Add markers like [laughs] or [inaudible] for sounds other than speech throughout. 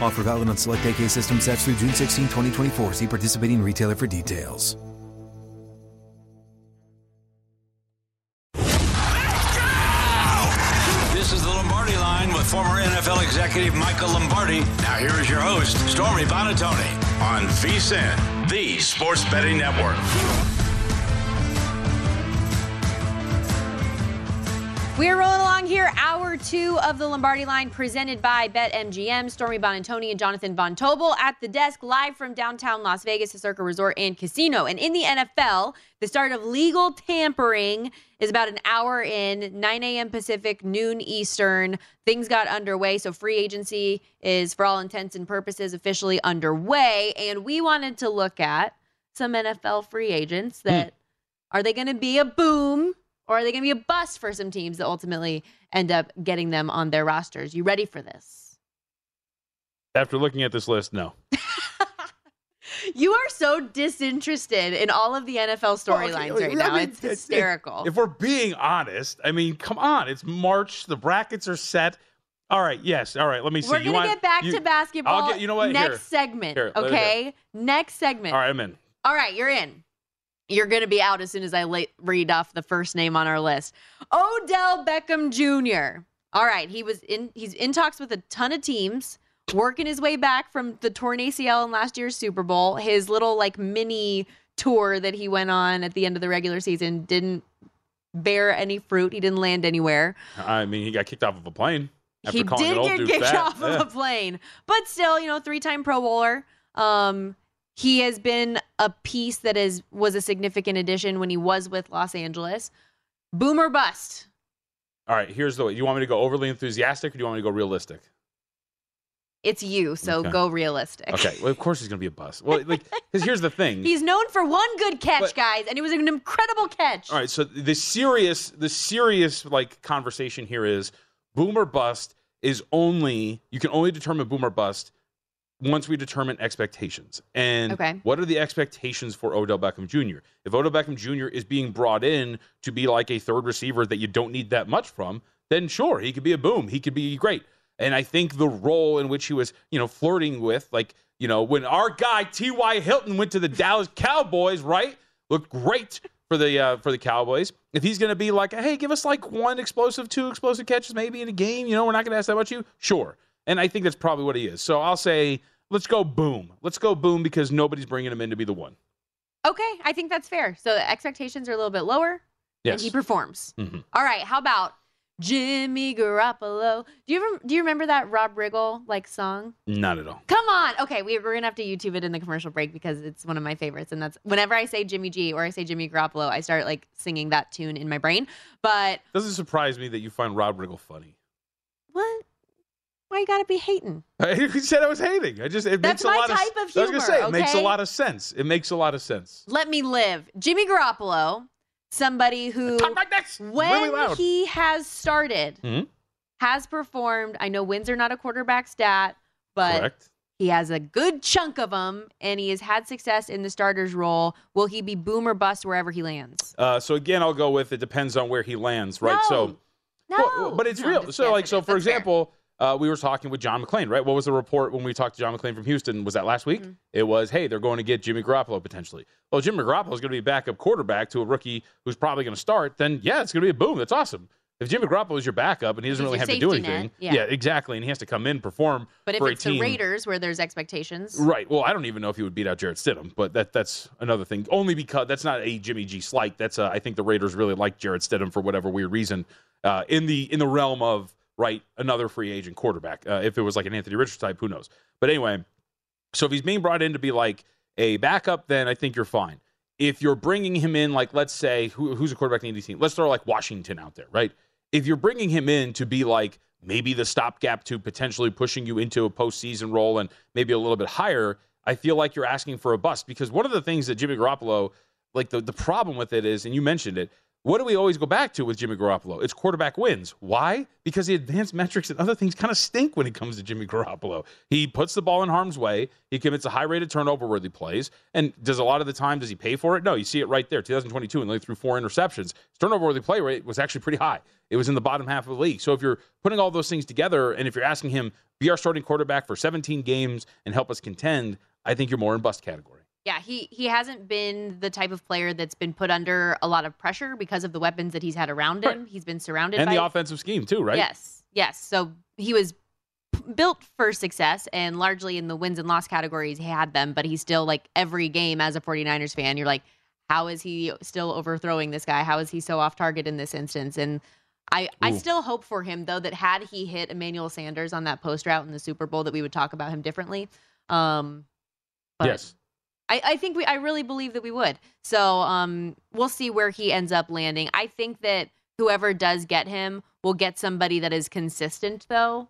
Offer valid on select AK system sets through June 16, 2024. See participating retailer for details. This is the Lombardi line with former NFL executive Michael Lombardi. Now here is your host, Stormy Buonantony, on VSIN, the Sports Betting Network. We're rolling along here, hour two of the Lombardi line presented by BetMGM. Stormy Buonantony and Jonathan Von Tobel at the desk, live from downtown Las Vegas, the Circa Resort and Casino. And in the NFL, the start of legal tampering is about an hour in, 9 a.m. Pacific, noon Eastern. Things got underway. So free agency is, for all intents and purposes, officially underway. And we wanted to look at some NFL free agents hmm. that are they going to be a boom? Or are they going to be a bust for some teams that ultimately end up getting them on their rosters? You ready for this? After looking at this list, no. [laughs] You are so disinterested in all of the NFL storylines okay, right I now. mean, it's hysterical. If we're being honest, I mean, come on. It's March. The brackets are set. All right. Yes. All right. Let me see. We're going to want- get back you- to basketball I'll get. You know what? next Here. segment. Here, okay? Next segment. All right. I'm in. All right, you're in. You're going to be out as soon as I la- read off the first name on our list. Odell Beckham Jr. All right, he was in he's in talks with a ton of teams, working his way back from the torn ACL in last year's Super Bowl. His little like mini tour that he went on at the end of the regular season didn't bear any fruit. He didn't land anywhere. I mean, he got kicked off of a plane. After he did get kicked fat. off Yeah. of a plane, but still, you know, three-time Pro Bowler. Um, he has been a piece that is was a significant addition when he was with Los Angeles. Boomer bust. All right. Here's the way. You want me to go overly enthusiastic, or do you want me to go realistic? It's you, so Okay. go realistic. Okay. Well, of course he's gonna be a bust. Well, like, because here's the thing. [laughs] He's known for one good catch, But- guys, and it was an incredible catch. All right, so the serious, the serious like conversation here is boomer bust is only you can only determine boomer bust once we determine expectations. And Okay. what are the expectations for Odell Beckham Jr.? If Odell Beckham Jr. is being brought in to be like a third receiver that you don't need that much from, then sure, he could be a boom. He could be great. And I think the role in which he was, you know, flirting with, like, you know, when our guy T.Y. Hilton went to the Dallas Cowboys, right? Looked great for the uh, for the Cowboys. If he's going to be like, hey, give us like one explosive, two explosive catches maybe in a game, you know, we're not going to ask that much you. Sure. And I think that's probably what he is. So I'll say, let's go boom. Let's go boom because nobody's bringing him in to be the one. Okay, I think that's fair. So the expectations are a little bit lower, Yes. and he performs. Mhm. All right, how about Jimmy Garoppolo. Do you ever, do you remember that Rob Riggle like song? Not at all. Come on. Okay, we, we're gonna have to YouTube it in the commercial break because it's one of my favorites, and that's whenever I say Jimmy G or I say Jimmy Garoppolo, I start like singing that tune in my brain. But Doesn't surprise me that you find Rob Riggle funny. what? Why you gotta be hating? [laughs] I said I was hating. I just it That's makes a my lot type of. of I was gonna say it makes a lot of sense. It makes a lot of sense. Let me live. Jimmy Garoppolo, somebody who like when really he has started Mhm. has performed. I know wins are not a quarterback stat, but Correct. he has a good chunk of them, and he has had success in the starter's role. Will he be boom or bust wherever he lands? Uh, so again, I'll go with it depends on where he lands, right? No. So, No, Well, but it's No, real. So, like, so for That's fair. Uh, we were talking with John McClain, right? What was the report when we talked to John McClain from Houston? Was that last week? Mm-hmm. It was, hey, they're going to get Jimmy Garoppolo potentially. Well, Jimmy Garoppolo is going to be a backup quarterback to a rookie who's probably going to start. Then, yeah, it's going to be a boom. That's awesome. If Jimmy Garoppolo is your backup and he doesn't He's really have to do anything, yeah. exactly, and he has to come in perform But if a it's the. Raiders where there's expectations, Right. Well, I don't even know if he would beat out Jarrett Stidham, but that that's another thing. Only because that's not a Jimmy G slight. That's uh, I think the Raiders really like Jarrett Stidham for whatever weird reason. Uh, in the in the realm of right another free agent quarterback. Uh, if it was like an Anthony Richards type, who knows? But anyway, so if he's being brought in to be like a backup, then I think you're fine. If you're bringing him in, like let's say who, who's a quarterback in the team, let's throw like Washington out there, right? If you're bringing him in to be like maybe the stopgap to potentially pushing you into a postseason role and maybe a little bit higher, I feel like you're asking for a bust because one of the things that Jimmy Garoppolo, like the, the problem with it is, and you mentioned it, what do we always go back to with Jimmy Garoppolo? It's quarterback wins. Why? Because the advanced metrics and other things kind of stink when it comes to Jimmy Garoppolo. He puts the ball in harm's way. He commits a high rate of turnover worthy plays. And does a lot of the time, does he pay for it? No, you see it right there. 2022, and they threw four interceptions. His turnover worthy play rate was actually pretty high. It was in the bottom half of the league. So if you're putting all those things together, and if you're asking him, be our starting quarterback for 17 games and help us contend, I think you're more in bust category. Yeah, he he hasn't been the type of player that's been put under a lot of pressure because of the weapons that he's had around him. He's been surrounded And by the offensive scheme, too, right? Yes, yes. So he was built for success, and largely in the wins and loss categories, he had them. But he's still like every game as a 49ers fan, you're like, how is he still overthrowing this guy? How is he so off target in this instance? And I, I still hope for him though that had he hit Emmanuel Sanders on that post route in the Super Bowl, that we would talk about him differently. Um, but yes. I, I think we I really believe that we would. So um we'll see where he ends up landing. I think that whoever does get him will get somebody that is consistent though.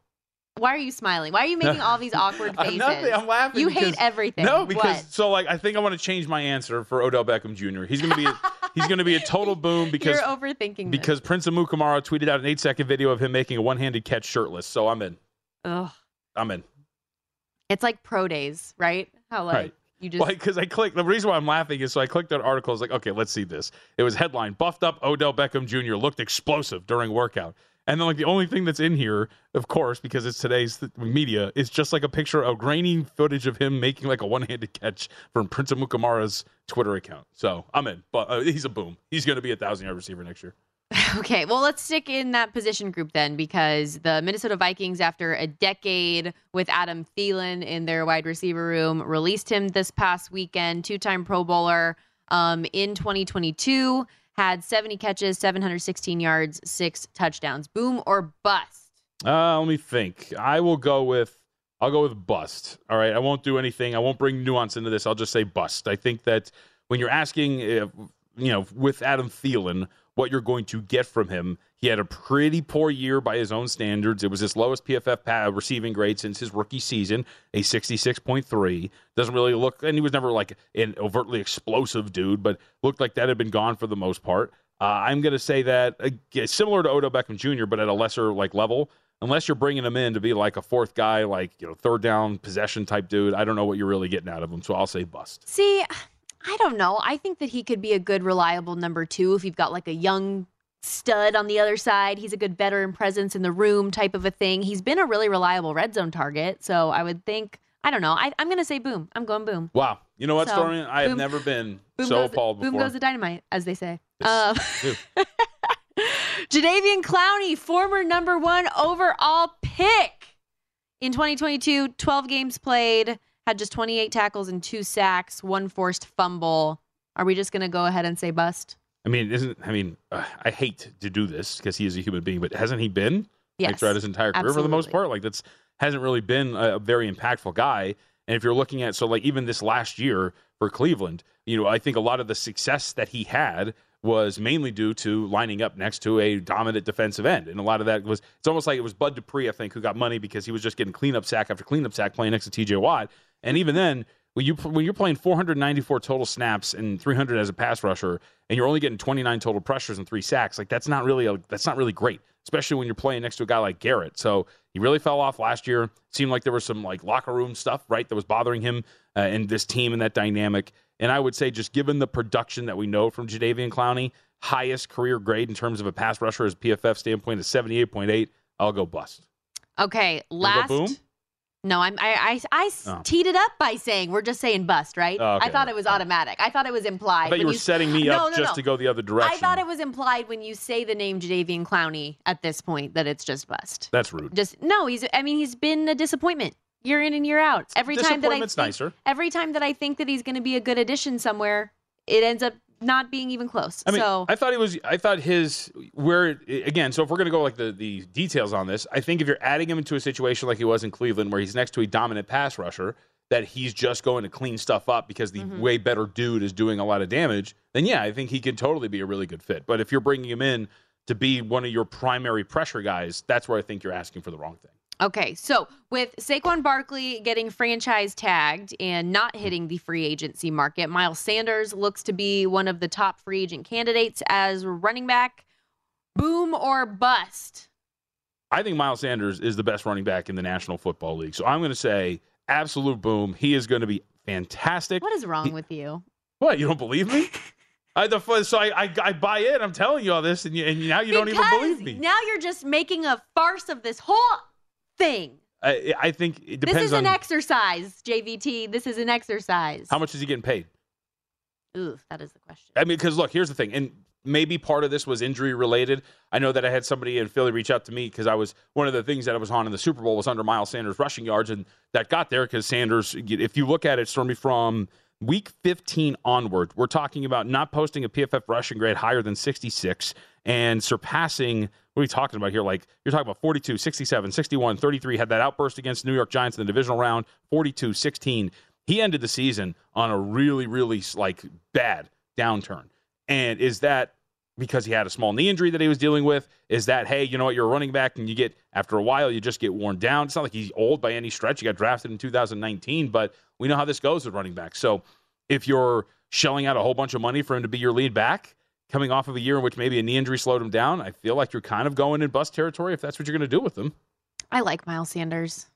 Why are you smiling? Why are you [laughs] making all these awkward faces? nothing. I'm laughing. You hate everything. No, because What? so like I think I want to change my answer for Odell Beckham Jr. He's gonna be a, he's gonna be a total boom [laughs] because you're overthinking this. because Prince Amukamara tweeted out an eight second video of him making a one handed catch shirtless. So I'm in. Ugh. I'm in. It's like pro days, right? How like Right. You just Well, because I clicked. The reason why I'm laughing is so I clicked that article. I was like, okay, let's see this. It was headline: Buffed up Odell Beckham Jr. looked explosive during workout. And then, like, the only thing that's in here, of course, because it's today's media, is just like a picture of grainy footage of him making like a one-handed catch from Prince Amukamara's Twitter account. So I'm in, but uh, he's a boom. He's going to be a thousand-yard receiver next year. [laughs] Okay, well, let's stick in that position group then, because the Minnesota Vikings, after a decade with Adam Thielen in their wide receiver room, released him this past weekend. Two time Pro Bowler um, in 2022, had 70 catches, 716 yards, six touchdowns. Boom or bust? Uh, let me think. I will go with I'll go with bust. All right. I won't do anything. I won't bring nuance into this. I'll just say bust. I think that when you're asking, if, you know, with Adam Thielen, what you're going to get from him, he had a pretty poor year by his own standards. It was his lowest PFF receiving grade since his rookie season, a 66.3. Doesn't really look, and he was never like an overtly explosive dude, but looked like that had been gone for the most part. Uh, I'm going to say that uh, similar to Odell Beckham Jr., but at a lesser like level. Unless you're bringing him in to be like a fourth guy, like you know, third down possession type dude, I don't know what you're really getting out of him. So I'll say bust. See, I don't know. I think that he could be a good, reliable number two if you've got like a young stud on the other side. He's a good veteran presence in the room type of a thing. He's been a really reliable red zone target. So I would think, I don't know. I, I'm going to say boom. I'm going boom. Wow, you know what, So, Stormy? I have never been Boom so goes, appalled boom goes the dynamite, as they say. Um, [laughs] Jadeveon Clowney, former number one overall pick in 2022, 12 games played, had just 28 tackles and two sacks, one forced fumble. Are we just going to go ahead and say bust? I mean, isn't I mean, uh, I hate to do this because he is a human being, but hasn't he been Yes. like throughout his entire career for the most part? Like that's hasn't really been a very impactful guy. And if you're looking at so like even this last year for Cleveland, you know, I think a lot of the success that he had was mainly due to lining up next to a dominant defensive end. And a lot of that was it's almost like it was Bud Dupree, I think, who got money because he was just getting cleanup sack after cleanup sack playing next to TJ Watt. And even then, when you when you're playing 494 total snaps and 300 as a pass rusher, and you're only getting 29 total pressures and three sacks, like that's not really a, that's not really great, especially when you're playing next to a guy like Garrett. So he really fell off last year. Seemed like there was some like locker room stuff, right, that was bothering him uh, and this team and that dynamic. And I would say, just given the production that we know from Jadeveon Clowney, highest career grade in terms of a pass rusher as PFF standpoint is 78.8. I'll go bust. Okay, last. boom? No, I'm I I, I s- Oh. teed it up by saying we're just saying bust, right? Oh, okay. I thought it was automatic. I thought it was implied. I thought you were s- setting me No, up no, just no. to go the other direction. I thought it was implied when you say the name Jadeveon Clowney at this point that it's just bust. That's rude. Just no, he's. I mean, he's been a disappointment year in and year out. Every time that I think, nicer. every time that I think that he's going to be a good addition somewhere, it ends up not being even close. I mean, so I thought he was. I thought his where again. So if we're gonna go like the the details on this, I think if you're adding him into a situation like he was in Cleveland, where he's next to a dominant pass rusher, that he's just going to clean stuff up because the Mm-hmm. way better dude is doing a lot of damage, then yeah, I think he can totally be a really good fit. But if you're bringing him in to be one of your primary pressure guys, that's where I think you're asking for the wrong thing. Okay, so with Saquon Barkley getting franchise tagged and not mm. hitting the free agency market, Miles Sanders looks to be one of the top free agent candidates as running back. Boom or bust? I think Miles Sanders is the best running back in the National Football League. So I'm going to say absolute boom. He is going to be fantastic. What is wrong He- with you? What? You don't believe me? [laughs] I, the, so I, I, I buy it. I'm telling you all this, and, you, and now you don't even believe me. Now you're just making a farce of this whole thing. I, I think it This is on an exercise, JVT. This is an exercise. how much is he getting paid. Ooh, that is the question. I mean, because look, here's the thing, and maybe part of this was injury related. I know that I had somebody in Philly reach out to me because I was one of the things that I was on in the Super Bowl was under Miles Sanders rushing yards, and that got there because Sanders. If you look at it, Stormy from week 15 onward, we're talking about not posting a PFF rushing grade higher than 66 and surpassing. What are we talking about here? Like you're talking about 42, 67, 61, 33. Had that outburst against New York Giants in the divisional round. 42, 16. He ended the season on a really, really like bad downturn. And is that because he had a small knee injury that he was dealing with? Is that, hey, you know what, you're a running back and you get, after a while, you just get worn down? It's not like he's old by any stretch. He got drafted in 2019, but we know how this goes with running backs. So if you're shelling out a whole bunch of money for him to be your lead back, coming off of a year in which maybe a knee injury slowed him down, I feel like you're kind of going in bust territory if that's what you're going to do with him. I like Miles Sanders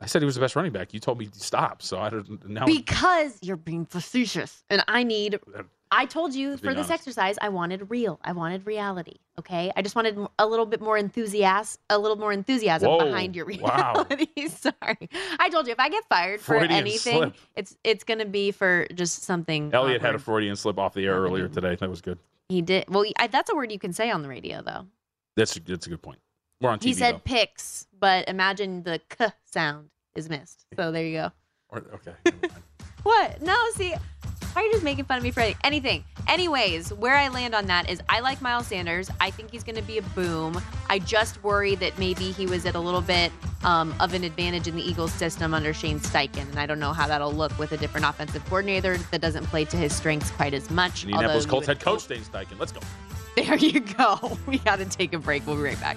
I said he was the best running back. You told me to stop, so I don't now. because you're being facetious, and I need. Uh, I told you for be this honest. exercise, I wanted real. I wanted reality. Okay, I just wanted a little bit more enthusiasm, a little more enthusiasm Whoa, behind your wow. reality. [laughs] Sorry, I told you if I get fired for anything, slip. it's it's gonna be for just something. Elliot had a. Freudian slip off the air earlier today. That was good. He did. Well, I, that's a word you can say on the radio, though. That's a, that's a good point. We're on TV. he said though. picks, but imagine the k sound is missed. So there you go. Or- okay. [laughs] What? No, see, why are you just making fun of me for anything? Anyways, where I land on that is I like Miles Sanders. I think he's going to be a boom. I just worry that maybe he was at a little bit um, of an advantage in the Eagles system under Shane Steichen. And I don't know how that'll look with a different offensive coordinator that doesn't play to his strengths quite as much. Indianapolis Colts head coach Dane Steichen. Let's go. [laughs] There you go. We got to take a break. We'll be right back.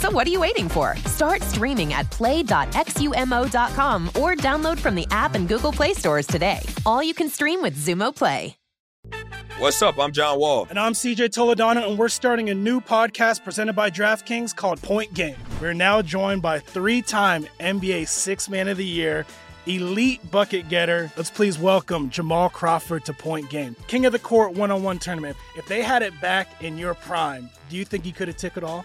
So what are you waiting for? Start streaming at play.xumo.com or download from the app and Google Play stores today. All you can stream with Xumo Play. What's up? I'm John Wall. And I'm CJ Toledano, and we're starting a new podcast presented by DraftKings called Point Game. We're now joined by three time NBA Six Man of the Year, elite bucket getter. Let's please welcome Jamal Crawford to Point Game. King of the Court one on one tournament. If they had it back in your prime, do you think you could have took it all?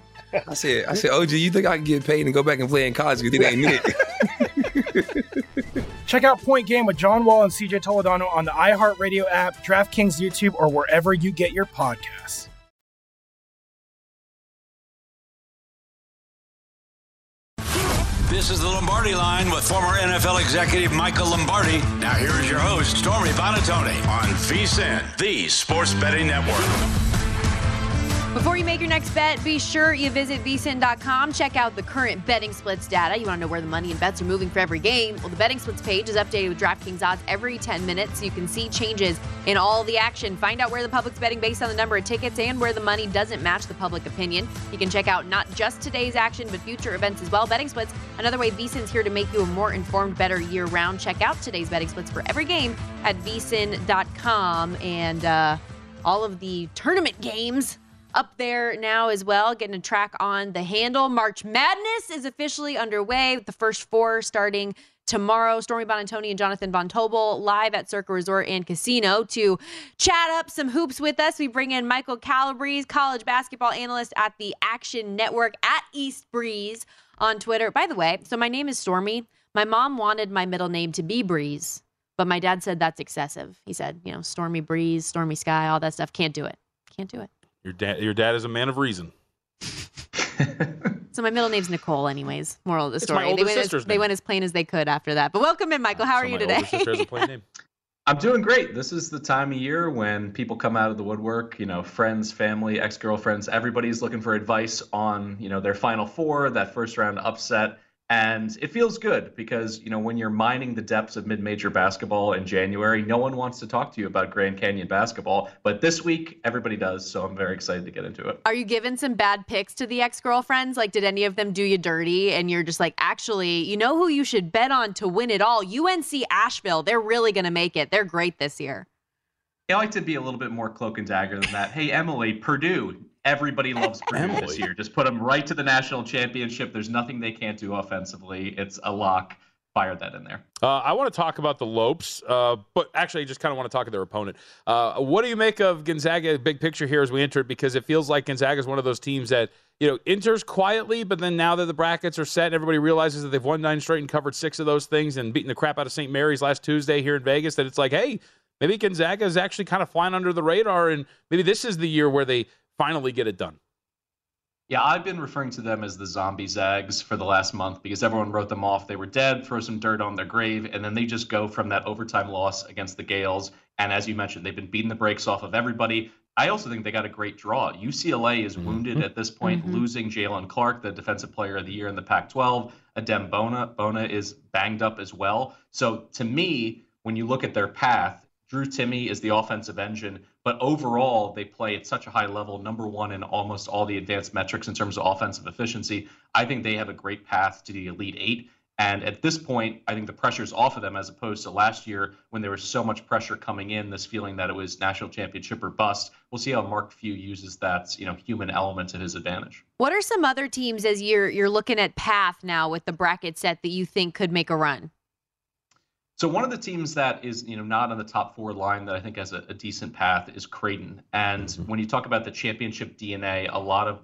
I said, I said, OG, you think I can get paid and go back and play in college because it ain't it? Check out Point Game with John Wall and CJ Toledano on the iHeartRadio app, DraftKings YouTube, or wherever you get your podcasts. This is the Lombardi line with former NFL executive Michael Lombardi. Now here is your host, Stormy Buonantony on VSIN, the Sports Betting Network. Before you make your next bet, be sure you visit vsin.com. Check out the current betting splits data. You want to know where the money and bets are moving for every game? Well, the betting splits page is updated with DraftKings odds every 10 minutes so you can see changes in all the action. Find out where the public's betting based on the number of tickets and where the money doesn't match the public opinion. You can check out not just today's action, but future events as well. Betting splits, another way VSIN's here to make you a more informed, better year round. Check out today's betting splits for every game at vsin.com and uh, all of the tournament games up there now as well, getting a track on the handle. March Madness is officially underway with the first four starting tomorrow. Stormy Buonantony and Jonathan Von Tobel live at Circa Resort and Casino to chat up some hoops with us. We bring in Michael Calabrese, college basketball analyst at the Action Network at East Breeze on Twitter. By the way, so my name is Stormy. My mom wanted my middle name to be Breeze, but my dad said that's excessive. He said, you know, Stormy Breeze, Stormy Sky, all that stuff. Can't do it. Can't do it. Your dad, your dad is a man of reason. [laughs] so my middle name's Nicole, anyways. Moral of the It's story. my older they, went as, sister's they went as plain as they could after that. But welcome in, Michael. How are So you my today? older sister has a plain [laughs] name. I'm doing great. This is the time of year when people come out of the woodwork, you know, friends, family, ex-girlfriends, everybody's looking for advice on, you know, their final four, that first round upset. And it feels good because, you know, when you're mining the depths of mid-major basketball in January, no one wants to talk to you about Grand Canyon basketball. But this week, everybody does. So I'm very excited to get into it. Are you giving some bad picks to the ex girlfriends? Like, did any of them do you dirty? And you're just like, actually, you know who you should bet on to win it all? UNC Asheville. They're really going to make it. They're great this year. I like to be a little bit more cloak and dagger than that. Hey, Emily, Purdue. Everybody loves [laughs] Purdue this year. Just put them right to the national championship. There's nothing they can't do offensively. It's a lock. Fire that in there. Uh, I want to talk about the Lopes, uh, but actually, I just kind of want to talk to their opponent. Uh, what do you make of Gonzaga? Big picture here as we enter it, because it feels like Gonzaga is one of those teams that you know enters quietly, but then now that the brackets are set, everybody realizes that they've won nine straight and covered six of those things, and beaten the crap out of St. Mary's last Tuesday here in Vegas. That it's like, hey, maybe Gonzaga is actually kind of flying under the radar, and maybe this is the year where they finally get it done. Yeah, I've been referring to them as the zombie Zags for the last month because everyone wrote them off. They were dead, throw some dirt on their grave, and then they just go from that overtime loss against the Gales. And as you mentioned, they've been beating the brakes off of everybody. I also think they got a great draw. UCLA is mm-hmm. wounded at this point, mm-hmm. losing Jaylen Clark, the Defensive Player of the Year in the Pac-12. Adem Bona, Bona is banged up as well. So to me, when you look at their path, Drew Timme is the offensive engine, but overall they play at such a high level, number one in almost all the advanced metrics in terms of offensive efficiency. I think they have a great path to the Elite Eight. And at this point, I think the pressure's off of them as opposed to last year when there was so much pressure coming in, this feeling that it was national championship or bust. We'll see how Mark Few uses that, you know, human element to his advantage. What are some other teams as you're you're looking at path now with the bracket set that you think could make a run? So one of the teams that is, you know, not on the top four line that I think has a, a decent path is Creighton. And mm-hmm. when you talk about the championship DNA, a lot of,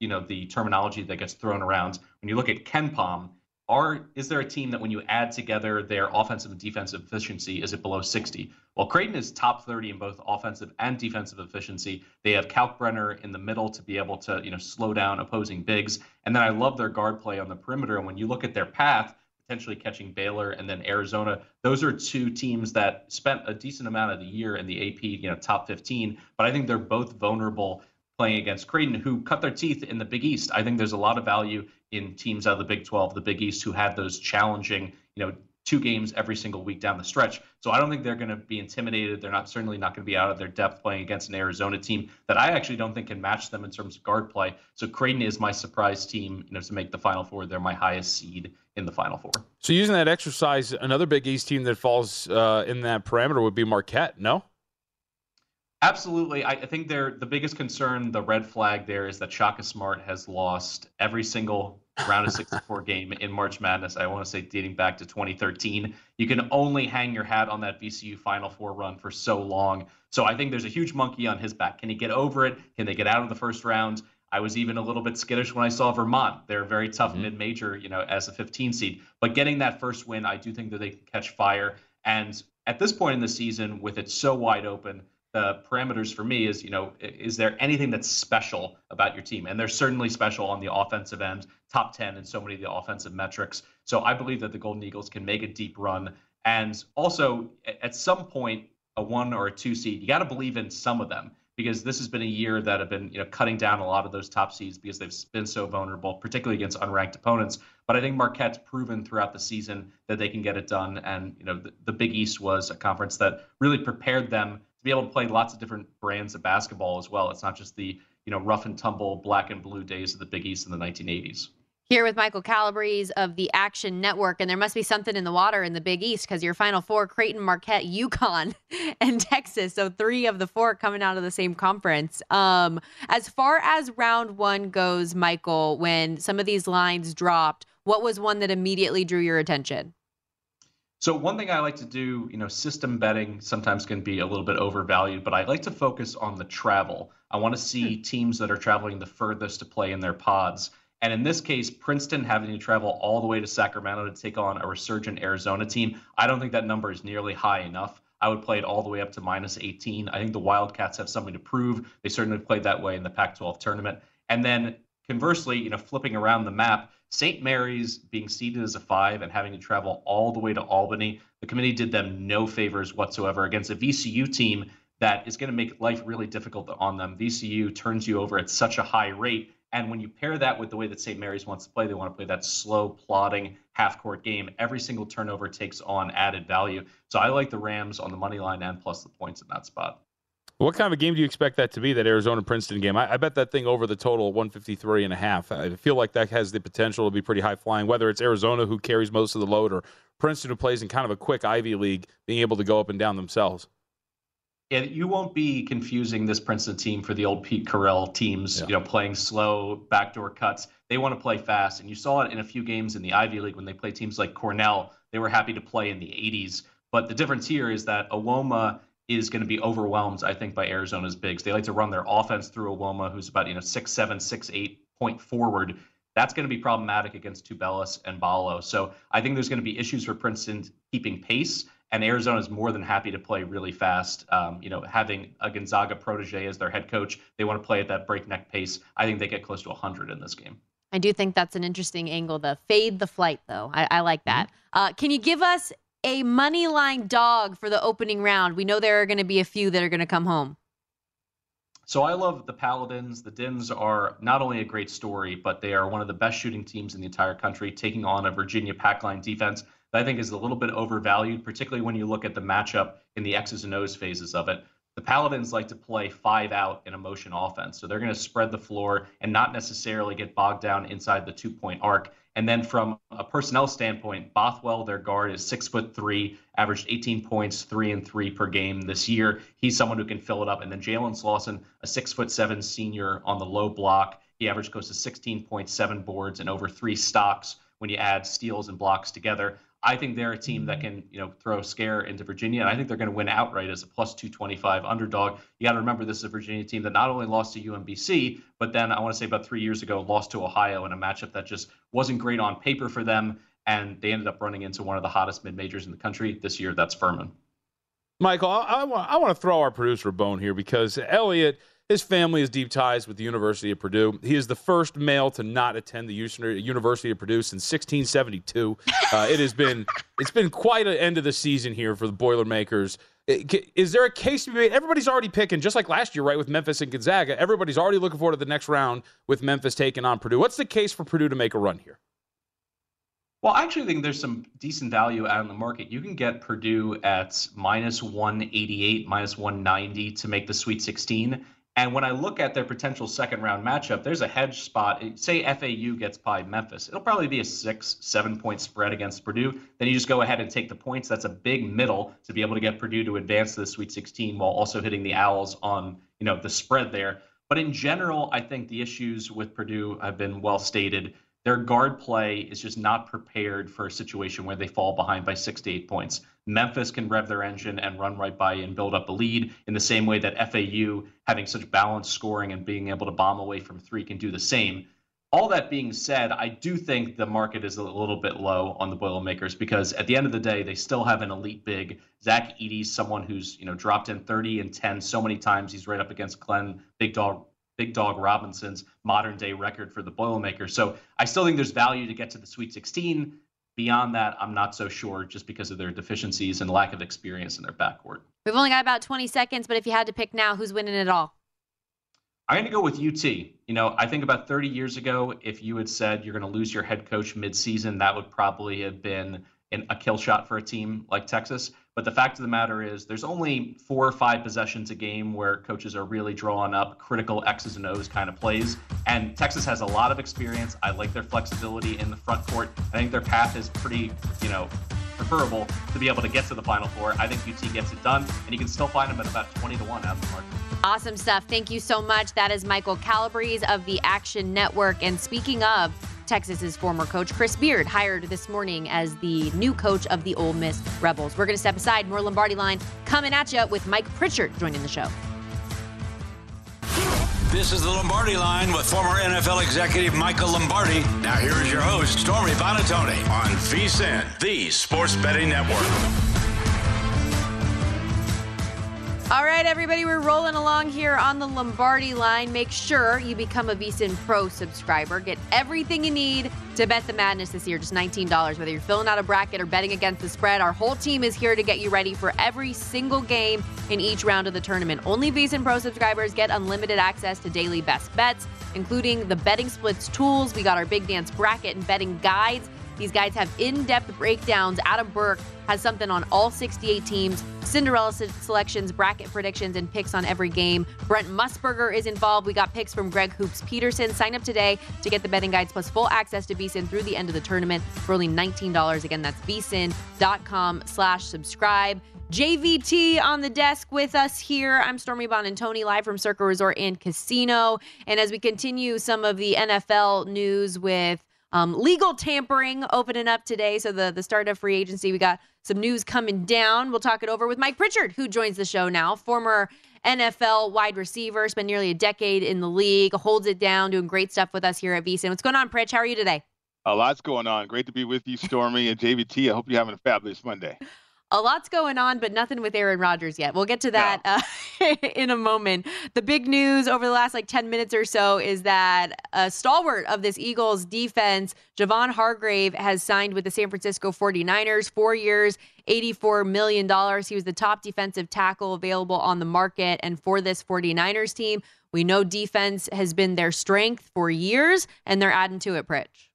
you know, the terminology that gets thrown around. When you look at KenPom, are is there a team that when you add together their offensive and defensive efficiency is it below 60 well creighton is top 30 in both offensive and defensive efficiency they have kalkbrenner in the middle to be able to you know slow down opposing bigs and then i love their guard play on the perimeter and when you look at their path potentially catching baylor and then arizona those are two teams that spent a decent amount of the year in the ap you know top 15 but i think they're both vulnerable playing against Creighton, who cut their teeth in the Big East. I think there's a lot of value in teams out of the Big 12, the Big East, who had those challenging, you know, two games every single week down the stretch. So I don't think they're going to be intimidated. They're not certainly not going to be out of their depth playing against an Arizona team that I actually don't think can match them in terms of guard play. So Creighton is my surprise team, you know, to make the Final Four. They're my highest seed in the Final Four. So using that exercise, another Big East team that falls uh, in that parameter would be Marquette. No. Absolutely. I, think they're the biggest concern, the red flag there is that Shaka Smart has lost every single round of 64 game in March Madness. I want to say dating back to 2013. You can only hang your hat on that VCU Final Four run for so long. So I think there's a huge monkey on his back. Can he get over it? Can they get out of the first round? I was even a little bit skittish when I saw Vermont. They're a very tough mm-hmm. mid-major, you know, as a 15 seed. But getting that first win, I do think that they can catch fire. And at this point in the season, with it so wide open, the parameters for me is, you know, is there anything that's special about your team? And they're certainly special on the offensive end, top 10 in so many of the offensive metrics. So I believe that the Golden Eagles can make a deep run. And also, at some point, a one or a two seed, you got to believe in some of them because this has been a year that have been, you know, cutting down a lot of those top seeds because they've been so vulnerable, particularly against unranked opponents. But I think Marquette's proven throughout the season that they can get it done. And, you know, the, the Big East was a conference that really prepared them to be able to play lots of different brands of basketball as well. It's not just the you know rough and tumble black and blue days of the Big East in the 1980s. Here with Michael Calabrese of the Action Network, and there must be something in the water in the Big East because your Final Four: Creighton, Marquette, UConn, [laughs] and Texas. So three of the four coming out of the same conference. Um, as far as round one goes, Michael, when some of these lines dropped, what was one that immediately drew your attention? So one thing I like to do, you know, system betting sometimes can be a little bit overvalued, but I like to focus on the travel. I want to see hmm. teams that are traveling the furthest to play in their pods. And in this case, Princeton having to travel all the way to Sacramento to take on a resurgent Arizona team, I don't think that number is nearly high enough. I would play it all the way up to minus 18. I think the Wildcats have something to prove. They certainly played that way in the Pac 12 tournament. And then conversely, you know, flipping around the map, St. Mary's being seeded as a five and having to travel all the way to Albany, the committee did them no favors whatsoever against a VCU team that is going to make life really difficult on them. VCU turns you over at such a high rate. And when you pair that with the way that St. Mary's wants to play, they want to play that slow, plodding half court game. Every single turnover takes on added value. So I like the Rams on the money line and plus the points in that spot. What kind of a game do you expect that to be, that Arizona Princeton game? I, I, bet that thing over the total 153 and a half. I feel like that has the potential to be pretty high flying, whether it's Arizona who carries most of the load or Princeton who plays in kind of a quick Ivy League, being able to go up and down themselves. Yeah, you won't be confusing this Princeton team for the old Pete Carril teams, yeah. you know, playing slow backdoor cuts. They want to play fast. And you saw it in a few games in the Ivy League when they played teams like Cornell. They were happy to play in the 80s. But the difference here is that Iwoma is going to be overwhelmed, I think, by Arizona's bigs. They like to run their offense through Iwoma, who's about you know six seven, six eight point forward. That's going to be problematic against Tubelis and Ballo. So I think there's going to be issues for Princeton keeping pace, and Arizona is more than happy to play really fast. Um, you know, having a Gonzaga protege as their head coach, they want to play at that breakneck pace. I think they get close to 100 in this game. I do think that's an interesting angle. The fade the flight, though. I, I like that. Mm-hmm. Uh, can you give us a money line dog for the opening round. We know there are going to be a few that are going to come home. So I love the Paladins. The Dins are not only a great story, but they are one of the best shooting teams in the entire country, taking on a Virginia pack line defense that I think is a little bit overvalued, particularly when you look at the matchup in the X's and O's phases of it. The Paladins like to play five out in a motion offense. So they're going to spread the floor and not necessarily get bogged down inside the two point arc. And then from a personnel standpoint, Bothwell, their guard, is six foot three, averaged 18 points, three and three per game this year. He's someone who can fill it up. And then Jalen Slawson, a six foot seven senior on the low block. He averaged close to 16.7 boards and over three stocks when you add steals and blocks together. I think they're a team that can, you know, throw a scare into Virginia, and I think they're going to win outright as a plus 225 underdog. You got to remember this is a Virginia team that not only lost to UMBC, but then I want to say about three years ago lost to Ohio in a matchup that just wasn't great on paper for them, and they ended up running into one of the hottest mid majors in the country this year. That's Furman. Michael, I, I, want, I want to throw our producer a bone here because Elliot – his family has deep ties with the University of Purdue. He is the first male to not attend the University of Purdue since 1672. Uh, it has been it's been quite an end of the season here for the Boilermakers. Is there a case to be made? Everybody's already picking, just like last year, right, with Memphis and Gonzaga. Everybody's already looking forward to the next round with Memphis taking on Purdue. What's the case for Purdue to make a run here? Well, I actually think there's some decent value out in the market. You can get Purdue at minus 188, minus 190 to make the Sweet 16. And when I look at their potential second round matchup, there's a hedge spot. Say FAU gets by Memphis. It'll probably be a six, seven point spread against Purdue. Then you just go ahead and take the points. That's a big middle to be able to get Purdue to advance to the Sweet 16 while also hitting the Owls on you know the spread there. But in general, I think the issues with Purdue have been well stated their guard play is just not prepared for a situation where they fall behind by six to eight points. Memphis can rev their engine and run right by and build up a lead in the same way that FAU, having such balanced scoring and being able to bomb away from three, can do the same. All that being said, I do think the market is a little bit low on the Boilermakers because at the end of the day, they still have an elite big. Zach Edey's someone who's you know dropped in 30 and 10 so many times. He's right up against Glenn Big Dog Big Dog Robinson's modern day record for the Boilermakers. So I still think there's value to get to the Sweet 16. Beyond that, I'm not so sure just because of their deficiencies and lack of experience in their backcourt. We've only got about 20 seconds, but if you had to pick now, who's winning it all? I'm going to go with UT. You know, I think about 30 years ago, if you had said you're going to lose your head coach midseason, that would probably have been an, a kill shot for a team like Texas. But the fact of the matter is, there's only four or five possessions a game where coaches are really drawing up critical X's and O's kind of plays. And Texas has a lot of experience. I like their flexibility in the front court. I think their path is pretty, you know, preferable to be able to get to the Final Four. I think UT gets it done, and you can still find them at about 20 to 1 out of the market. Awesome stuff. Thank you so much. That is Michael Calabrese of the Action Network. And speaking of Texas's former coach Chris Beard hired this morning as the new coach of the Ole Miss Rebels. We're going to step aside. More Lombardi line coming at you with Mike Pritchard joining the show. This is the Lombardi line with former NFL executive Michael Lombardi. Now here is your host, Stormy Buonantony on VSIN, the Sports Betting Network. All right, everybody, we're rolling along here on the Lombardi line. Make sure you become a VSIN Pro subscriber. Get everything you need to bet the madness this year, just $19. Whether you're filling out a bracket or betting against the spread, our whole team is here to get you ready for every single game in each round of the tournament. Only VSIN Pro subscribers get unlimited access to daily best bets, including the betting splits tools. We got our big dance bracket and betting guides these guys have in depth breakdowns. Adam Burke has something on all 68 teams, Cinderella selections, bracket predictions, and picks on every game. Brent Musburger is involved. We got picks from Greg Hoops Peterson. Sign up today to get the betting guides plus full access to VSIN through the end of the tournament for only $19. Again, that's vsin.com slash subscribe. JVT on the desk with us here. I'm Stormy Bond and Buonantony live from Circa Resort and Casino. And as we continue some of the NFL news with um, legal tampering opening up today. So the the start of free agency, we got some news coming down. We'll talk it over with Mike Pritchard, who joins the show now, former NFL wide receiver, spent nearly a decade in the league, holds it down, doing great stuff with us here at VSIN. What's going on, Pritch? How are you today? A lot's going on. Great to be with you, Stormy and JVT. I hope you're having a fabulous Monday a lot's going on, but nothing with Aaron Rodgers yet. We'll get to that uh, [laughs] in a moment. The big news over the last like 10 minutes or so is that a stalwart of this Eagles defense, Javon Hargrave, has signed with the San Francisco 49ers, four years, $84 million. He was the top defensive tackle available on the market. And for this 49ers team, we know defense has been their strength for years, and they're adding to it, Pritch.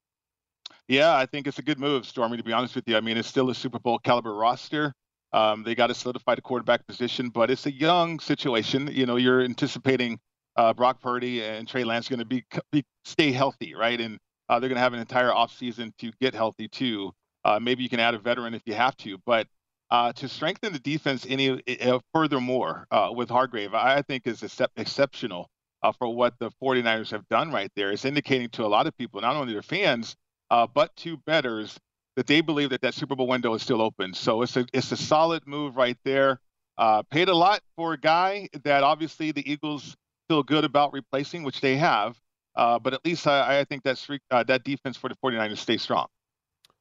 Yeah, I think it's a good move, Stormy. To be honest with you, I mean it's still a Super Bowl caliber roster. Um, they got to solidify the quarterback position, but it's a young situation. You know, you're anticipating uh, Brock Purdy and Trey Lance going to be, be stay healthy, right? And Uh, they're going to have an entire offseason to get healthy too. Uh, maybe you can add a veteran if you have to, but uh, to strengthen the defense any uh, furthermore uh, with Hargrave, I think is exceptional uh, for what the 49ers have done right there. It's indicating to a lot of people, not only their fans, uh, but to betters, that they believe that that Super Bowl window is still open. So it's a it's a solid move right there. Uh, paid a lot for a guy that obviously the Eagles feel good about replacing, which they have. Uh, but at least I, I think that uh, that defense for the 49ers stays strong.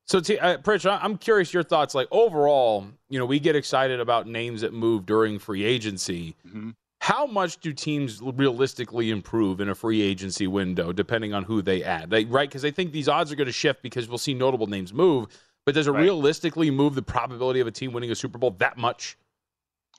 So, T- uh, Pritch, I'm curious your thoughts. Like overall, you know, we get excited about names that move during free agency. Mm-hmm. How much do teams realistically improve in a free agency window, depending on who they add? Like, right? Because I think these odds are going to shift because we'll see notable names move. But does it right. realistically move the probability of a team winning a Super Bowl that much?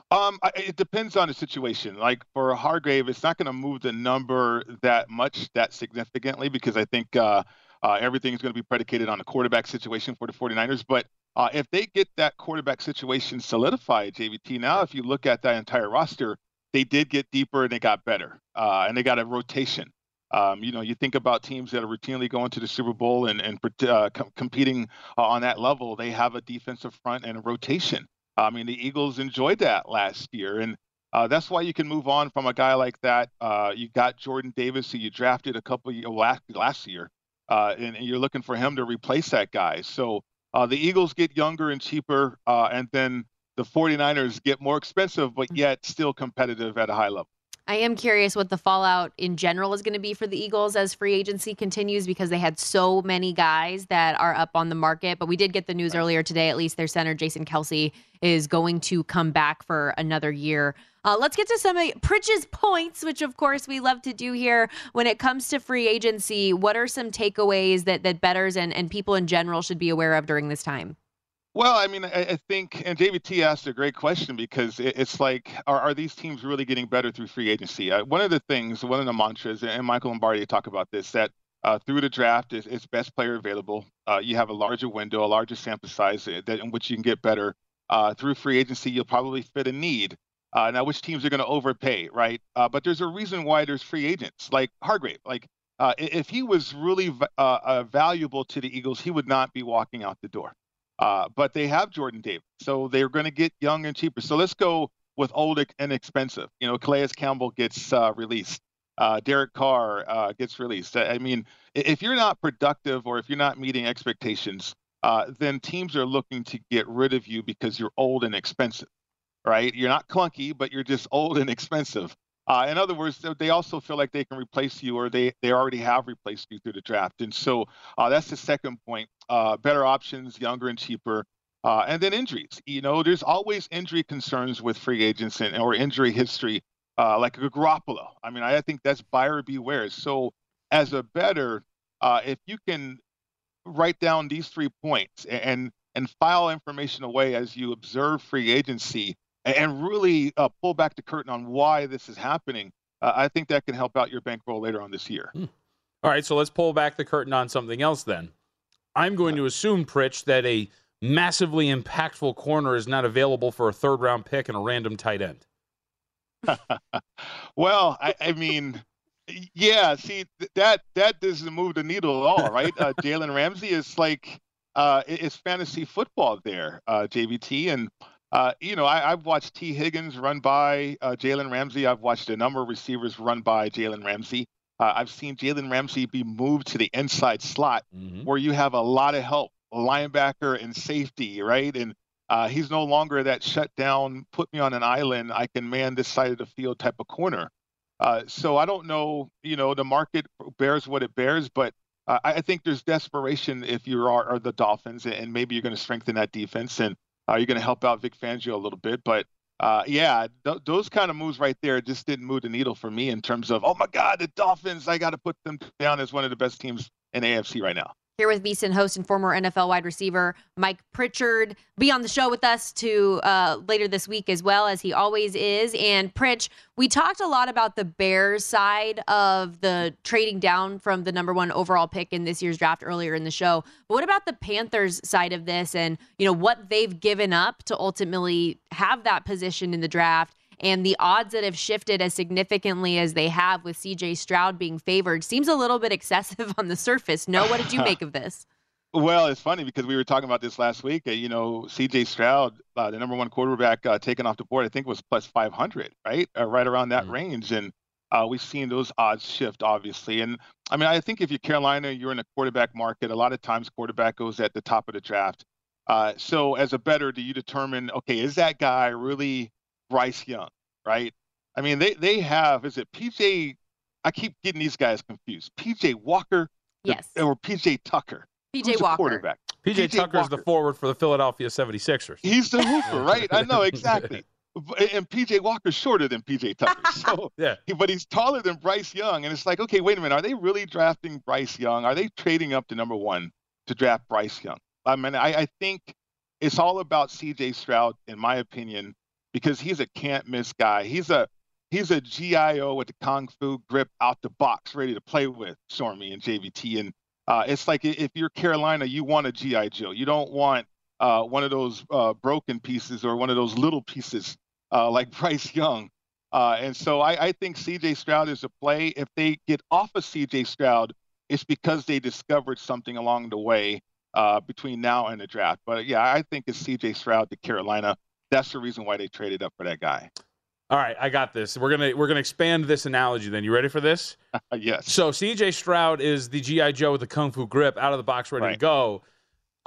Um, it depends on the situation. Like for Hargrave, it's not going to move the number that much, that significantly, because I think uh, uh, everything is going to be predicated on the quarterback situation for the 49ers. But uh, if they get that quarterback situation solidified, JVT, now if you look at that entire roster, they did get deeper and they got better, uh, and they got a rotation. Um, you know, you think about teams that are routinely going to the Super Bowl and, and uh, com- competing uh, on that level. They have a defensive front and a rotation. I mean, the Eagles enjoyed that last year, and uh, that's why you can move on from a guy like that. Uh, you got Jordan Davis, who you drafted a couple of, last, last year, uh, and, and, you're looking for him to replace that guy. So uh, the Eagles get younger and cheaper, uh, and then the 49ers get more expensive, but yet still competitive at a high level. I am curious what the fallout in general is going to be for the Eagles as free agency continues because they had so many guys that are up on the market. But we did get the news earlier today, at least their center, Jason Kelce, is going to come back for another year. Uh, let's get to some of Pritch's points, which of course we love to do here when it comes to free agency. What are some takeaways that, that betters and, and people in general should be aware of during this time? Well, I mean, I, I think, and David T asked a great question because it, it's like, are, are these teams really getting better through free agency? Uh, one of the things, one of the mantras, and Michael Lombardi talk about this, that uh, through the draft is, best player available. Uh, you have a larger window, a larger sample size uh, that, in which you can get better. Uh, through free agency, you'll probably fit a need. Uh, now, which teams are going to overpay, right? but there's a reason why there's free agents like Hargrave. Like, if he was really valuable to the Eagles, he would not be walking out the door. Uh, but they have Jordan Davis, so they're going to get young and cheaper. So let's go with old and expensive. You know, Calais Campbell gets uh, released. Uh, Derek Carr uh, gets released. I mean, if you're not productive or if you're not meeting expectations, uh, then teams are looking to get rid of you because you're old and expensive, right? You're not clunky, but you're just old and [laughs] expensive. Uh, in other words, they also feel like they can replace you, or they they already have replaced you through the draft. And so uh, that's the second point. Uh, better options, younger and cheaper, uh, and then injuries. You know, there's always injury concerns with free agents and or injury history, uh, like a Garoppolo. I mean, I think that's buyer beware. So as a better, uh, if you can write down these three points and and file information away as you observe free agency and really uh, pull back the curtain on why this is happening, uh, I think that can help out your bankroll later on this year. Hmm. All right, so let's pull back the curtain on something else then. I'm going to assume, Pritch, that a massively impactful corner is not available for a third round pick and a random tight end. [laughs] well, I, I, mean, yeah. See, that that doesn't move the needle at all, right? Uh, Jalen Ramsey is like uh, it's fantasy football there, uh, JVT, and uh, you know, I, have watched Tee Higgins run by uh, Jalen Ramsey. I've watched a number of receivers run by Jalen Ramsey. Uh, I've seen Jalen Ramsey be moved to the inside slot mm-hmm. where you have a lot of help, linebacker and safety, right? And uh, he's no longer that shut down, put me on an island, I can man this side of the field type of corner. Uh, so I don't know, you know, the market bears what it bears, but uh, I think there's desperation if you are, are the Dolphins, and maybe you're going to strengthen that defense. And uh, you're going to help out Vic Fangio a little bit, but uh, yeah, th- those kind of moves right there just didn't move the needle for me in terms of, oh my God, the Dolphins, I got to put them down as one of the best teams in AFC right now. Here with VSIN host and former NFL wide receiver Mike Pritchard. Be on the show with us to uh, later this week as well as he always is. And Pritch, we talked a lot about the Bears side of the trading down from the number one overall pick in this year's draft earlier in the show. But what about the Panthers side of this and you know what they've given up to ultimately have that position in the draft? And the odds that have shifted as significantly as they have with CJ Stroud being favored seems a little bit [laughs] excessive on the surface. No, what did you make of this? [laughs] Well, it's funny because we were talking about this last week. You know, C.J. Stroud, uh, the number one quarterback uh, taken off the board, I think was plus 500, right, uh, right around that mm-hmm. range. And uh, we've seen those odds shift, obviously. And I mean, I think if you're Carolina, you're in a quarterback market. A lot of times, quarterback goes at the top of the draft. Uh, so, as a better, do you determine, okay, is that guy really Bryce Young, right? I mean, they they have is it PJ? I keep getting these guys confused. PJ Walker, yes, or PJ Tucker. PJ Walker. Quarterback. PJ, Tucker is the forward for the Philadelphia 76ers. He's the [laughs] hooper, right? I know exactly. [laughs] And PJ Walker's shorter than PJ Tucker. [laughs] So yeah. But he's taller than Bryce Young. And it's like, okay, wait a minute. Are they really drafting Bryce Young? Are they trading up to number one to draft Bryce Young? I mean, I, I think it's all about CJ Stroud, in my opinion, because he's a can't miss guy. He's a he's a GI Joe with the kung fu grip out the box, ready to play with Stormy and JVT. And uh, it's like if you're Carolina, you want a GI Joe. You don't want uh, one of those uh, broken pieces or one of those little pieces uh, like [laughs] Bryce Young. Uh, and so I, I, think CJ Stroud is a play. If they get off of CJ Stroud, it's because they discovered something along the way uh, between now and the draft. But yeah, I think it's CJ Stroud to Carolina. That's the reason why they traded up for that guy. All right, I got this. We're gonna we're gonna expand this analogy. Then you ready for this? [laughs] yes. So C.J. Stroud is the GI Joe with the kung fu grip, out of the box, ready right. to go.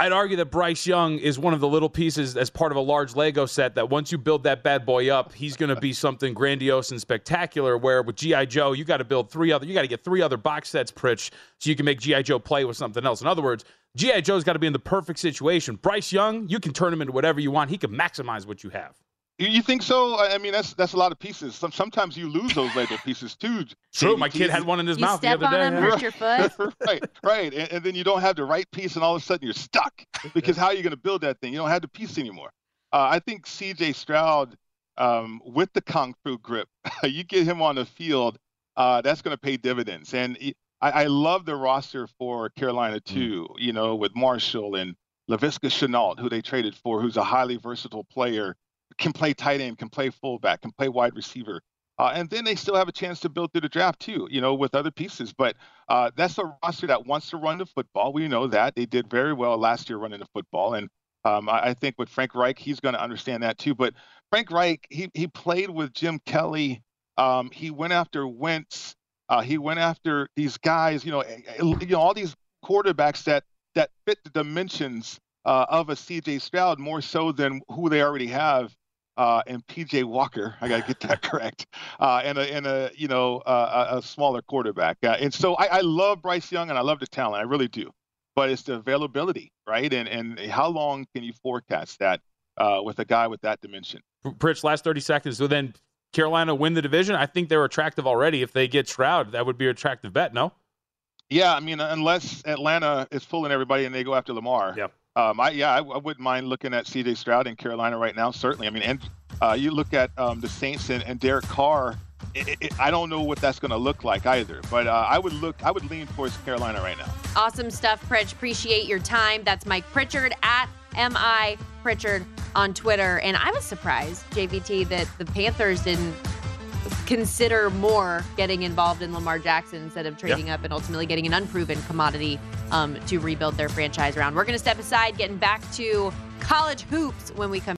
I'd argue that Bryce Young is one of the little pieces as part of a large Lego set that once you build that bad boy up, he's going to be [laughs] something grandiose and spectacular. Where with GI Joe, you got to build three other, you got to get three other box sets, Pritch, so you can make GI Joe play with something else. In other words, GI Joe's got to be in the perfect situation. Bryce Young, you can turn him into whatever you want. He can maximize what you have. You think so? I mean, that's that's a lot of pieces. Some, sometimes you lose those Lego [laughs] pieces too. True. My kid had one in his you mouth the step other on day. him, hurt your [laughs] foot. right, right. And, and, then you don't have the right piece, and all of a sudden you're stuck because how are you going to build that thing? You don't have the piece anymore. Uh, I think C.J. Stroud um, with the kung fu grip, [laughs] you get him on the field, uh, that's going to pay dividends. And I, I, love the roster for Carolina mm. too. Mm. You know, with Marshall and Laviska Shenault, who they traded for, who's a highly versatile player can play tight end, can play fullback, can play wide receiver. Uh, and then they still have a chance to build through the draft too, you know, with other pieces. But uh, that's a roster that wants to run the football. We know that they did very well last year running the football, and um, I, I, think with Frank Reich, he's going to understand that too. But Frank Reich, he he played with Jim Kelly. Um, he went after Wentz. Uh, he went after these guys, you know, you know, all these quarterbacks that that fit the dimensions uh, of a CJ Stroud more so than who they already have uh, and PJ Walker. I got to get that [laughs] correct. Uh, and a and a you know uh, a, smaller quarterback. Uh, and so I, I, love Bryce Young and I love the talent. I really do. But it's the availability, right? And and how long can you forecast that uh, with a guy with that dimension? Pritch, last thirty seconds. So then Carolina win the division. I think they're attractive already. If they get Stroud, that would be an attractive bet. No. Yeah, I mean, unless Atlanta is fooling everybody and they go after Lamar. Yep. Um, I, yeah, I, I, wouldn't mind looking at C.J. Stroud in Carolina right now. Certainly, I mean, and uh, you look at um, the Saints and, and Derek Carr. It, it, I don't know what that's going to look like either, but uh, I would look, I would lean towards Carolina right now. Awesome stuff, Pritch. Appreciate your time. That's Mike Pritchard at mi Pritchard on Twitter, and I was surprised, JVT, that the Panthers didn't consider more getting involved in Lamar Jackson instead of trading up and ultimately getting an unproven commodity um, to rebuild their franchise around. We're going to step aside, getting back to college hoops when we come.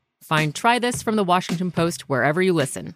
Find Try This from the Washington Post wherever you listen.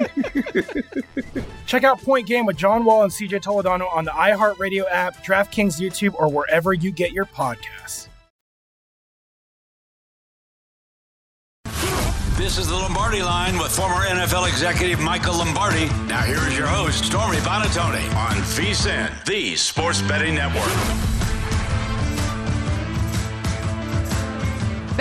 [laughs] [laughs] Check out Point Game with John Wall and CJ Toledano on the iHeartRadio app, DraftKings YouTube, or wherever you get your podcasts. This is the Lombardi line with former NFL executive Michael Lombardi. Now, here is your host, Stormy Buonantony, on VSIN, the sports betting network.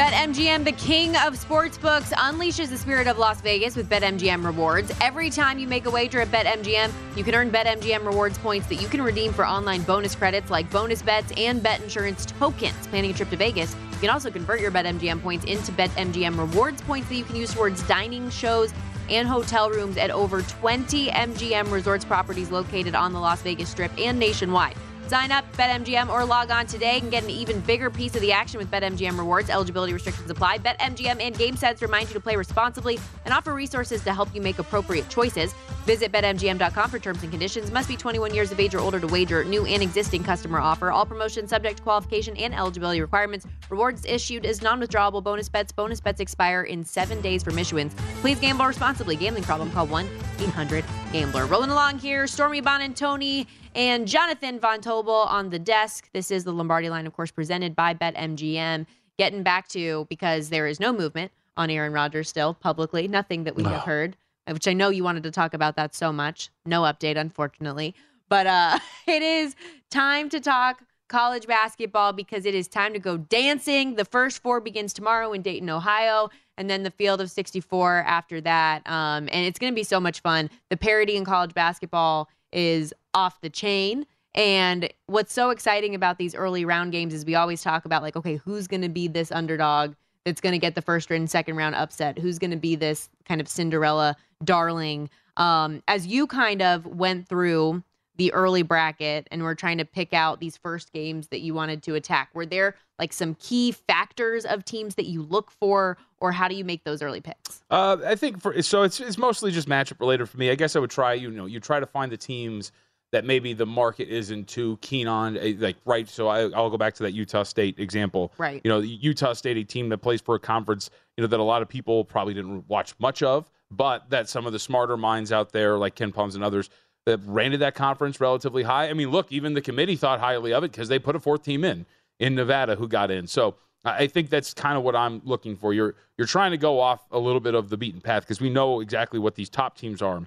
BetMGM, the king of sportsbooks, unleashes the spirit of Las Vegas with BetMGM rewards. Every time you make a wager at BetMGM, you can earn BetMGM rewards points that you can redeem for online bonus credits like bonus bets and bet insurance tokens. Planning a trip to Vegas, you can also convert your BetMGM points into BetMGM rewards points that you can use towards dining, shows, and hotel rooms at over 20 MGM Resorts properties located on the Las Vegas Strip and nationwide. Sign up, BetMGM, or log on today and get an even bigger piece of the action with BetMGM rewards. Eligibility restrictions apply. BetMGM and GameSets remind you to play responsibly and offer resources to help you make appropriate choices. Visit BetMGM.com for terms and conditions. Must be 21 years of age or older to wager. New and existing customer offer. All promotions subject to qualification and eligibility requirements. Rewards issued is non-withdrawable bonus bets. Bonus bets expire in seven days from issuance. Please gamble responsibly. Gambling problem? Call 1-800-GAMBLER. Rolling along here, Stormy Buonantony and Jonathan Von Tobel on the desk. This is the Lombardi line, of course, presented by BetMGM. Getting back to because there is no movement on Aaron Rodgers still publicly, nothing that we have heard, which I know you wanted to talk about that so much. No update, unfortunately. But uh, [laughs] it is time to talk college basketball because it is time to go dancing. The first four begins tomorrow in Dayton, Ohio, and then the field of 64 after that. Um, and it's going to be so much fun. The parity in college basketball is off the chain. And what's so exciting about these early round games is we always talk about, like, okay, who's going to be this underdog that's going to get the first and second round upset? Who's going to be this kind of Cinderella darling? Um, as you kind of went through the early bracket and we're trying to pick out these first games that you wanted to attack, were there like some key factors of teams that you look for, or how do you make those early picks? Uh, I think for so it's it's mostly just matchup related for me. I guess I would try you know you try to find the teams that maybe the market isn't too keen on, eh, like right. So I, I'll go back to that Utah State example. Right. You know, Utah State, a team that plays for a conference, you know, that a lot of people probably didn't watch much of, but that some of the smarter minds out there, like KenPom's and others, that rated that conference relatively high. I mean, look, even the committee thought highly of it because they put a fourth team in in Nevada who got in. So I I think that's kind of what I'm looking for. You're you're trying to go off a little bit of the beaten path because we know exactly what these top teams are,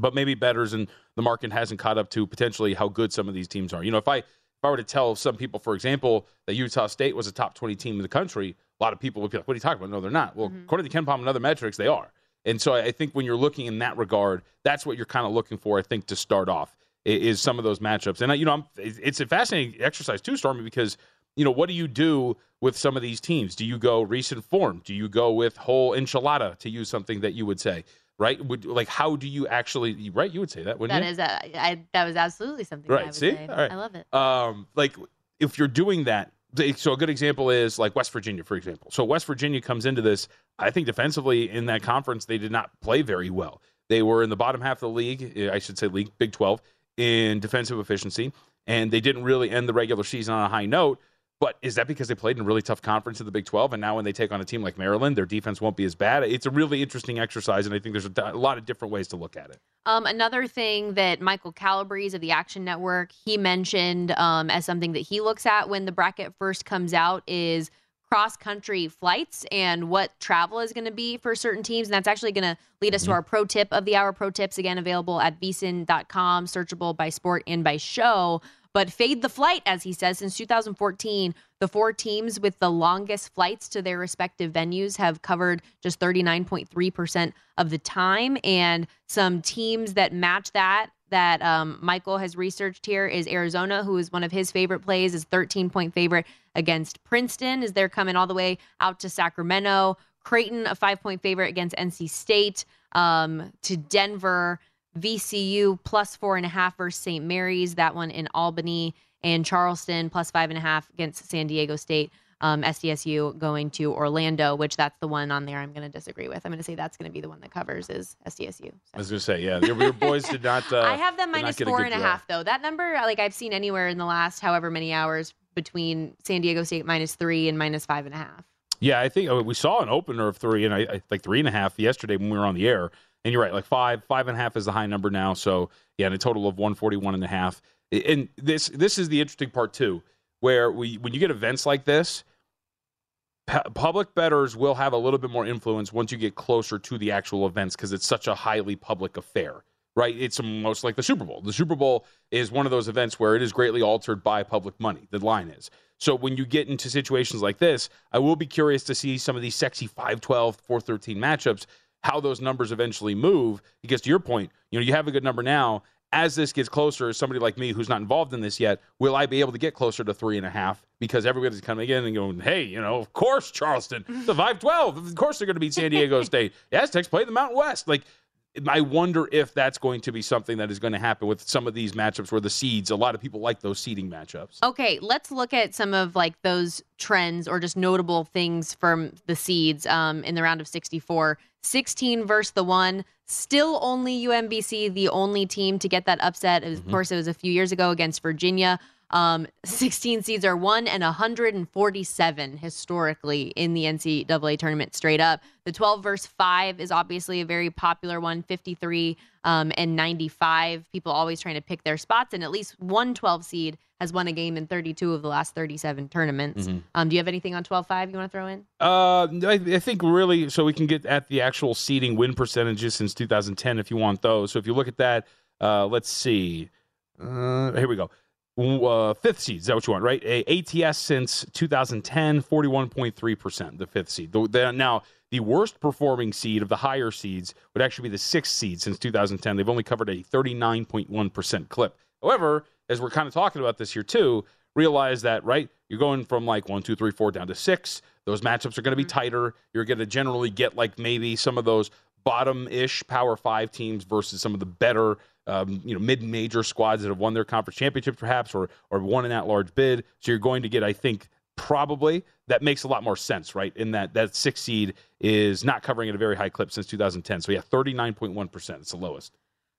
but maybe betters and the market hasn't caught up to potentially how good some of these teams are. You know, if I if I were to tell some people, for example, that Utah State was a top 20 team in the country, a lot of people would be like, "What are you talking about?" No, they're not. Well, mm-hmm. according to KenPom and other metrics, they are. And so I I think when you're looking in that regard, that's what you're kind of looking for. I think to start off is some of those matchups. And I- you know, I'm, it's a fascinating exercise too, Stormy, because you know what do you do with some of these teams? Do you go recent form? Do you go with whole enchilada to use something that you would say? Right? Would like how do you actually? Right? You would say that, wouldn't That you? is, a, I, that was absolutely something. that I Right. would See, say. all right. I love it. Um, like if you're doing that, th- so a good example is like West Virginia, for example. So West Virginia comes into this. I think defensively in that conference they did not play very well. They were in the bottom half of the league. eh, I should say league Big Twelve in defensive efficiency. and they didn't really end the regular season on a high note. But is that because they played in a really tough conference in the Big 12? And now when they take on a team like Maryland, their defense won't be as bad? It's a really interesting exercise, and I think there's a, a lot of different ways to look at it. Um, another thing that Michael Calabrese of the Action Network he mentioned um, as something that he looks at when the bracket first comes out is cross country flights and what travel is going to be for certain teams. And that's actually going to lead us mm-hmm. to our pro tip of the hour. Pro tips again available at vsin.com, searchable by sport and by show. But fade the flight, as he says, since 2014, the four teams with the longest flights to their respective venues have covered just 39.3% of the time. And some teams that match that that um, Michael has researched here is Arizona, who is one of his favorite plays, is 13 point favorite against Princeton, as they're coming all the way out to Sacramento. Creighton, a five point favorite against NC State, um, to Denver. VCU plus four and a half versus St. Mary's, that one in Albany, and Charleston plus five and a half against San Diego State. Um, SDSU going to Orlando, which that's the one on there I'm going to disagree with. I'm going to say that's going to be the one that covers is SDSU. So. I was going to say, yeah, your, your boys did not. Uh, [laughs] I have them minus four and a half though. That number, like I've seen anywhere in the last however many hours between San Diego State minus three and minus five and a half. Yeah, I think uh, we saw an opener of three and I, I like three and a half yesterday when we were on the air. And you're right, like five, five and a half is the high number now. So yeah, and a total of 141 and a half. And this this is the interesting part too, where we when you get events like this, public bettors will have a little bit more influence once you get closer to the actual events because it's such a highly public affair right? It's almost like the Super Bowl. The Super Bowl is one of those events where it is greatly altered by public money. The line is. So when you get into situations like this, I will be curious to see some of these sexy 512, 413 matchups how those numbers eventually move. Because to your point, you know, you have a good number now. As this gets closer, somebody like me who's not involved in this yet, will I be able to get closer to three and a half? Because everybody's coming in and going, hey, you know, of course, Charleston, the 512, of course they're going to beat San Diego [laughs] State. The Aztecs play the Mountain West. Like, I wonder if that's going to be something that is going to happen with some of these matchups where the seeds, a lot of people like those seeding matchups. Okay, let's look at some of like those trends or just notable things from the seeds um, in the round of 64. 16 versus the one. Still only UMBC, the only team to get that upset. Of mm-hmm. course, it was a few years ago against Virginia. Um, 16 seeds are one and 147 historically in the NCAA tournament straight up. The 12 versus 5 is obviously a very popular one, 53 um, and 95. People always trying to pick their spots, and at least one 12 seed has won a game in 32 of the last 37 tournaments. Mm-hmm. Um, do you have anything on 12 5 you want to throw in? Uh, I, I, think really, so we can get at the actual seeding win percentages since 2010 if you want those. So if you look at that, uh, let's see. Uh, here we go uh, fifth seed. Is that what you want, right? A- ATS since 2010, 41.3%, the fifth seed. The, the, now, the worst performing seed of the higher seeds would actually be the sixth seed since 2010. They've only covered a 39.1% clip. However, as we're kind of talking about this here too, realize that, right? You're going from like one, two, three, four down to six. Those matchups are going to be mm-hmm. tighter. You're going to generally get like maybe some of those bottom ish Power Five teams versus some of the better um, you know, mid-major squads that have won their conference championship, perhaps, or or won an at-large bid. So you're going to get, I think, probably that makes a lot more sense, right? In that that six seed is not covering at a very high clip since 2010. So yeah, 39.1 percent. It's the lowest.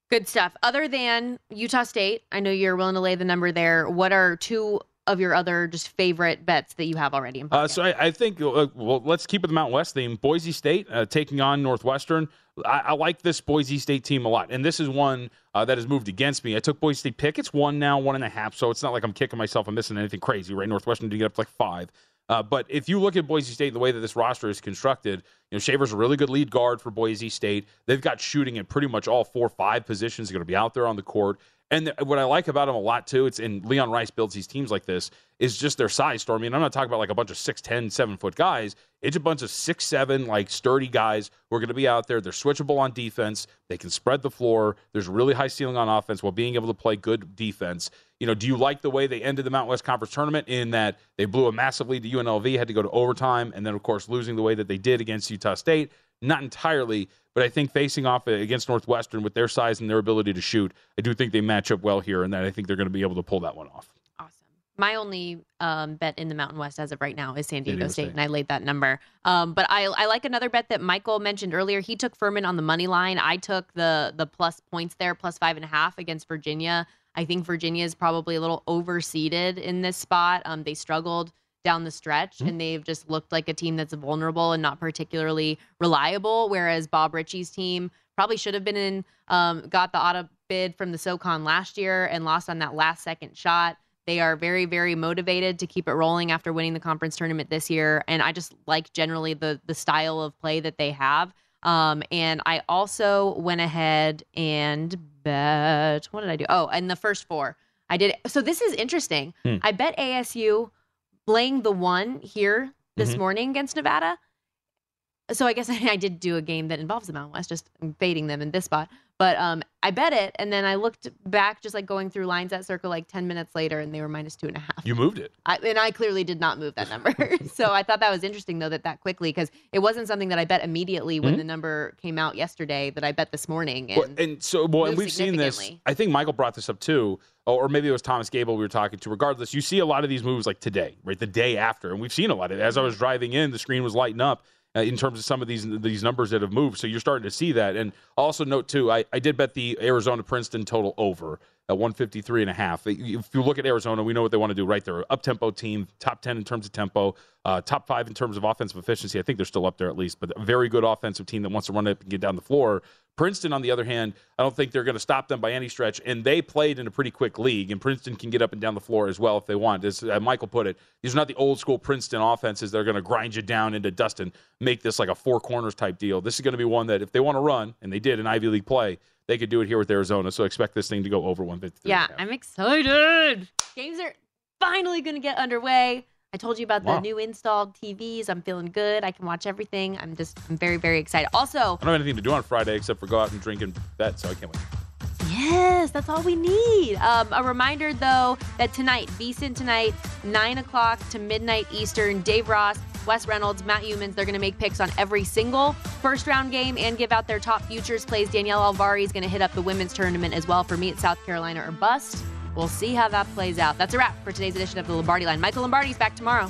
Good stuff. Other than Utah State, I know you're willing to lay the number there. What are two of your other just favorite bets that you have already in uh, so I, I think uh, well let's keep it the Mountain West theme. Boise State uh, taking on Northwestern. I, I, like this Boise State team a lot, and this is one uh, that has moved against me. I took Boise State pick. It's one now, one and a half. So it's not like I'm kicking myself. I'm missing anything crazy, right? Northwestern did get up to like five. Uh, but if you look at Boise State, the way that this roster is constructed, you know, Shaver's a really good lead guard for Boise State. They've got shooting at pretty much all four, five positions. Going to be out there on the court. And what I like about them a lot too, it's in Leon Rice builds these teams like this, is just their size, Stormy. And I'm not talking about like a bunch of 6'10, 7 foot guys. It's a bunch of six seven, like sturdy guys who are going to be out there. They're switchable on defense. They can spread the floor. There's really high ceiling on offense while being able to play good defense. You know, do you like the way they ended the Mountain West Conference tournament in that they blew a massive lead to UNLV, had to go to overtime, and then, of course, losing the way that they did against Utah State? Not entirely, but I think facing off against Northwestern with their size and their ability to shoot, I do think they match up well here, and that I think they're going to be able to pull that one off. Awesome. My only um, bet in the Mountain West as of right now is San Diego, Diego State, State, and I laid that number. Um, but I, I like another bet that Michael mentioned earlier. He took Furman on the money line. I took the the plus points there, plus five and a half against Virginia. I think Virginia is probably a little overseeded in this spot. Um, they struggled down the stretch Mm-hmm. and they've just looked like a team that's vulnerable and not particularly reliable. Whereas Bob Richey's team probably should have been in, um, got the auto bid from the SoCon last year and lost on that last second shot. They are very, very motivated to keep it rolling after winning the conference tournament this year. And I just like generally the the style of play that they have. Um, and I also went ahead and bet what did I do? Oh, and the first four. I did so this is interesting. Hmm. I bet ASU laying the one here this Mhm. morning against Nevada. So I guess [laughs] I did do a game that involves the Mountain West, just baiting them in this spot. But um, I bet it, and then I looked back, just like going through lines at circle, like ten minutes later, and they were minus two and a half. You moved it. I, and I clearly did not move that number. [laughs] so I thought that was interesting, though, that that quickly, because it wasn't something that I bet immediately when Mhm. the number came out yesterday. That I bet this morning. And Well, and so, well, and we've seen this. I think Michael brought this up too, or maybe it was Thomas Gable we were talking to. Regardless, you see a lot of these moves like today, right? The day after, and we've seen a lot of it. As I was driving in, the screen was lighting up Uh, in terms of some of these these numbers that have moved. So you're starting to see that. And also note too, I, I did bet the Arizona Princeton total over at 153 and a half. If you look at Arizona, we know what they want to do, right? They're an up tempo team, top 10 in terms of tempo, uh, top five in terms of offensive efficiency. I think they're still up there at least, but a very good offensive team that wants to run up and get down the floor. Princeton, on the other hand, I don't think they're going to stop them by any stretch. And they played in a pretty quick league, and Princeton can get up and down the floor as well if they want. As Michael put it, these are not the old school Princeton offenses that are going to grind you down into dust and make this like a four corners type deal. This is going to be one that if they want to run, and they did in Ivy League play, they could do it here with Arizona. So expect this thing to go over 153. yeah, I'm excited. Games are finally going to get underway. I told you about the Wow. new installed TVs. I'm feeling good. I can watch everything. I'm just, I'm very, very excited. Also, I don't have anything to do on Friday except for go out and drink and bet, so I can't wait. Yes, that's all we need. Um, a reminder, though, that tonight, VSIN tonight, 9 o'clock to midnight Eastern, Dave Ross, Wes Reynolds, Matt Youmans, they're going to make picks on every single first round game and give out their top futures plays. Danielle Alvari is going to hit up the women's tournament as well for Meet South Carolina or Bust. We'll see how that plays out. That's a wrap for today's edition of the Lombardi Line. Michael Lombardi's back tomorrow.